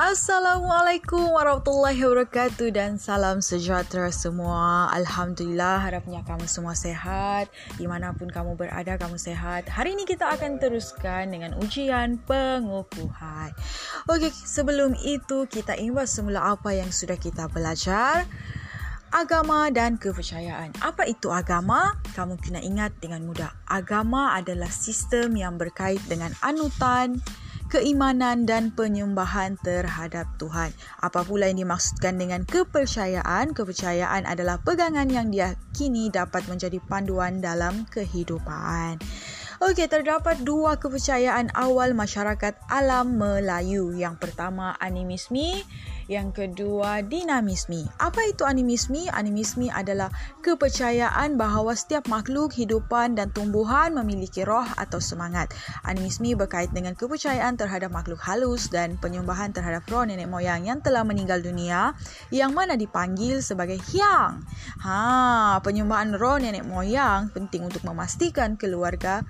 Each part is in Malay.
Assalamualaikum warahmatullahi wabarakatuh dan salam sejahtera semua. Alhamdulillah harapnya kamu semua sehat. Dimanapun kamu berada, kamu sehat. Hari ini kita akan teruskan dengan ujian pengukuhan. Okey, sebelum itu kita imbas semula apa yang sudah kita belajar. Agama dan kepercayaan. Apa itu agama? Kamu kena ingat dengan mudah. Agama adalah sistem yang berkait dengan anutan, keimanan dan penyembahan terhadap Tuhan. Apa pula yang dimaksudkan dengan kepercayaan? Kepercayaan adalah pegangan yang diyakini dapat menjadi panduan dalam kehidupan. Okey, terdapat dua kepercayaan awal masyarakat alam Melayu. Yang pertama, animisme yang kedua, dinamisme. Apa itu animisme? Animisme adalah kepercayaan bahawa setiap makhluk hidupan dan tumbuhan memiliki roh atau semangat. Animisme berkait dengan kepercayaan terhadap makhluk halus dan penyembahan terhadap roh nenek moyang yang telah meninggal dunia yang mana dipanggil sebagai hiang. Ha, penyembahan roh nenek moyang penting untuk memastikan keluarga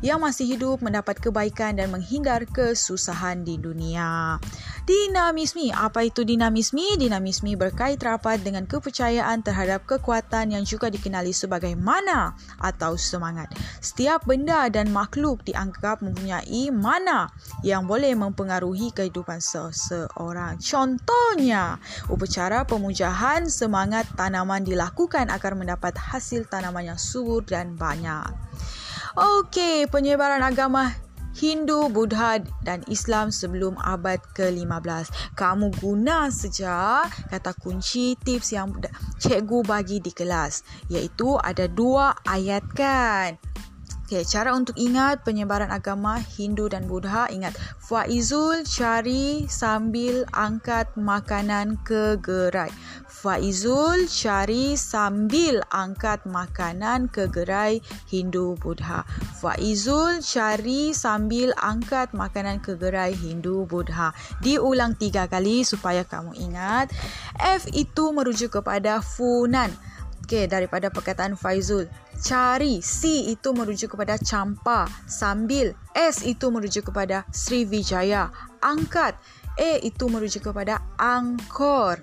yang masih hidup mendapat kebaikan dan menghindar kesusahan di dunia. Dinamisme. Apa itu dinamisme? Dinamisme berkait rapat dengan kepercayaan terhadap kekuatan yang juga dikenali sebagai mana atau semangat. Setiap benda dan makhluk dianggap mempunyai mana yang boleh mempengaruhi kehidupan seseorang. Contohnya, upacara pemujahan semangat tanaman dilakukan agar mendapat hasil tanaman yang subur dan banyak. Okey, penyebaran agama Hindu, Buddha dan Islam sebelum abad ke-15. Kamu guna saja kata kunci tips yang cikgu bagi di kelas. Iaitu ada dua ayat kan. Okay, cara untuk ingat penyebaran agama Hindu dan Buddha, ingat Faizul cari sambil angkat makanan ke gerai. Faizul cari sambil angkat makanan ke gerai Hindu Buddha. Faizul cari sambil angkat makanan ke gerai Hindu Buddha. Diulang tiga kali supaya kamu ingat. F itu merujuk kepada Funan. Okay, daripada perkataan Faizul cari. C itu merujuk kepada campa. Sambil. S itu merujuk kepada Sriwijaya. Angkat. A itu merujuk kepada angkor.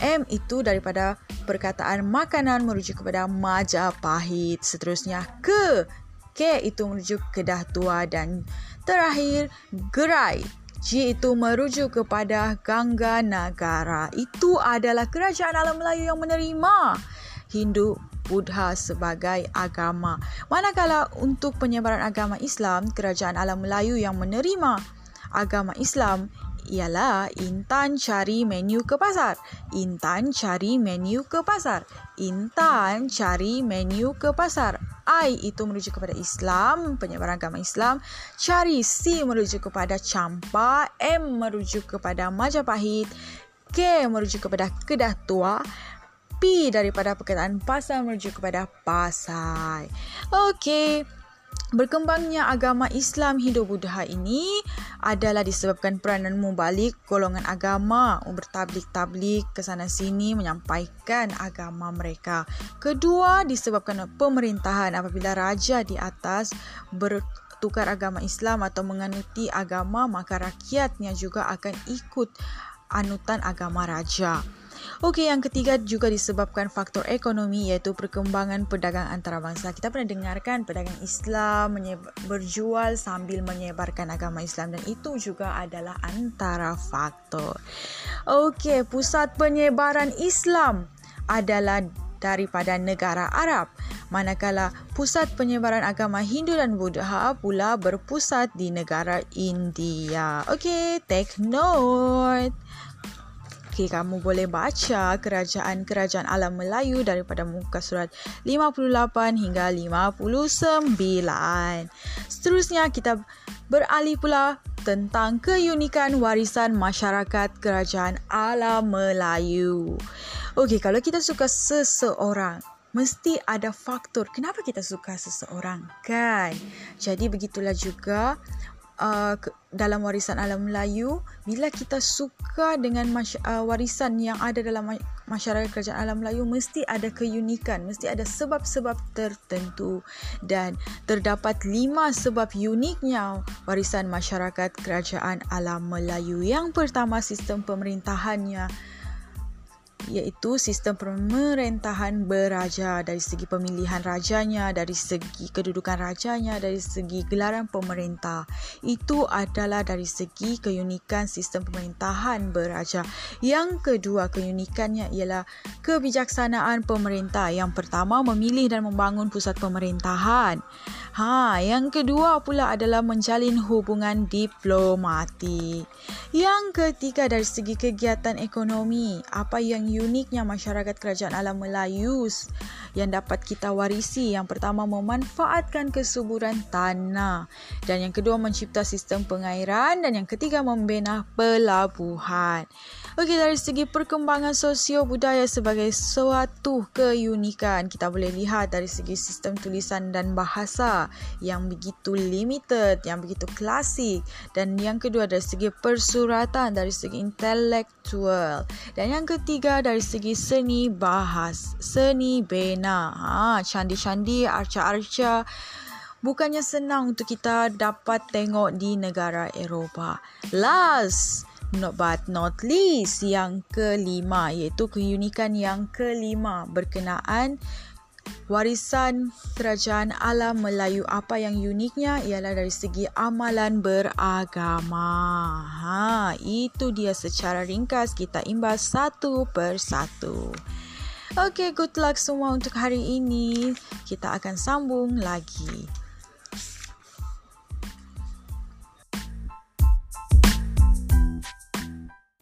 M itu daripada perkataan makanan merujuk kepada Majapahit. Seterusnya ke. K itu merujuk kedah tua dan terakhir gerai. G itu merujuk kepada Gangga Nagara. Itu adalah kerajaan alam Melayu yang menerima Hindu Buddha sebagai agama. Manakala untuk penyebaran agama Islam, kerajaan alam Melayu yang menerima agama Islam ialah Intan cari menu ke pasar. Intan cari menu ke pasar. Intan cari menu ke pasar. I itu merujuk kepada Islam, penyebaran agama Islam. Cari C merujuk kepada Campa, M merujuk kepada Majapahit, K merujuk kepada Kedah Tua, P daripada perkataan pasal merujuk kepada pasal. Okey. Berkembangnya agama Islam Hindu-Buddha ini adalah disebabkan peranan mubalik golongan agama bertablik-tablik ke sana sini menyampaikan agama mereka. Kedua disebabkan pemerintahan apabila raja di atas bertukar agama Islam atau menganuti agama maka rakyatnya juga akan ikut anutan agama raja. Okey, yang ketiga juga disebabkan faktor ekonomi iaitu perkembangan pedagang antarabangsa. Kita pernah dengarkan pedagang Islam berjual sambil menyebarkan agama Islam dan itu juga adalah antara faktor. Okey, pusat penyebaran Islam adalah daripada negara Arab. Manakala pusat penyebaran agama Hindu dan Buddha pula berpusat di negara India. Okey, take note. Okey, kamu boleh baca kerajaan-kerajaan alam Melayu daripada muka surat 58 hingga 59. Seterusnya kita beralih pula tentang keunikan warisan masyarakat kerajaan alam Melayu. Okey, kalau kita suka seseorang, mesti ada faktor kenapa kita suka seseorang, kan? Jadi begitulah juga uh, dalam warisan alam Melayu bila kita suka dengan uh, warisan yang ada dalam masyarakat kerajaan alam Melayu mesti ada keunikan, mesti ada sebab-sebab tertentu dan terdapat lima sebab uniknya warisan masyarakat kerajaan alam Melayu. Yang pertama sistem pemerintahannya iaitu sistem pemerintahan beraja dari segi pemilihan rajanya, dari segi kedudukan rajanya, dari segi gelaran pemerintah. Itu adalah dari segi keunikan sistem pemerintahan beraja. Yang kedua keunikannya ialah kebijaksanaan pemerintah. Yang pertama memilih dan membangun pusat pemerintahan. Ha, yang kedua pula adalah menjalin hubungan diplomatik. Yang ketiga dari segi kegiatan ekonomi, apa yang uniknya masyarakat kerajaan alam Melayu yang dapat kita warisi? Yang pertama memanfaatkan kesuburan tanah dan yang kedua mencipta sistem pengairan dan yang ketiga membina pelabuhan. Okey, dari segi perkembangan sosio budaya sebagai suatu keunikan, kita boleh lihat dari segi sistem tulisan dan bahasa yang begitu limited, yang begitu klasik. Dan yang kedua dari segi persuratan, dari segi intelektual dan yang ketiga dari segi seni bahas, seni bena, ha, candi-candi, arca-arca. Bukannya senang untuk kita dapat tengok di negara Eropah. Last, not but not least yang kelima iaitu keunikan yang kelima berkenaan warisan kerajaan alam Melayu apa yang uniknya ialah dari segi amalan beragama ha itu dia secara ringkas kita imbas satu persatu Okay, good luck semua untuk hari ini. Kita akan sambung lagi.